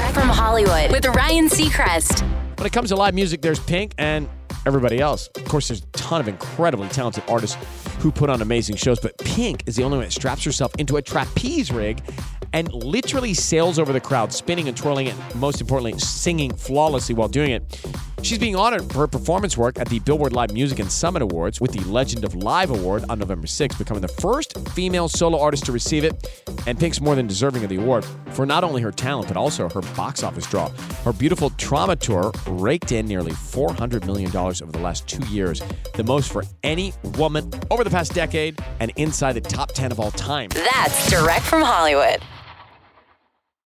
Direct from Hollywood with Ryan Seacrest. When it comes to live music, there's Pink and everybody else. Of course, there's a ton of incredibly talented artists who put on amazing shows, but Pink is the only one that straps herself into a trapeze rig and literally sails over the crowd, spinning and twirling and most importantly, singing flawlessly while doing it. She's being honored for her performance work at the Billboard Live Music and Summit Awards with the Legend of Live Award on November 6th, becoming the first female solo artist to receive it. And Pink's more than deserving of the award for not only her talent, but also her box office draw. Her beautiful Trauma Tour raked in nearly $400 million over the last two years, the most for any woman over the past decade and inside the top 10 of all time. That's Direct from Hollywood.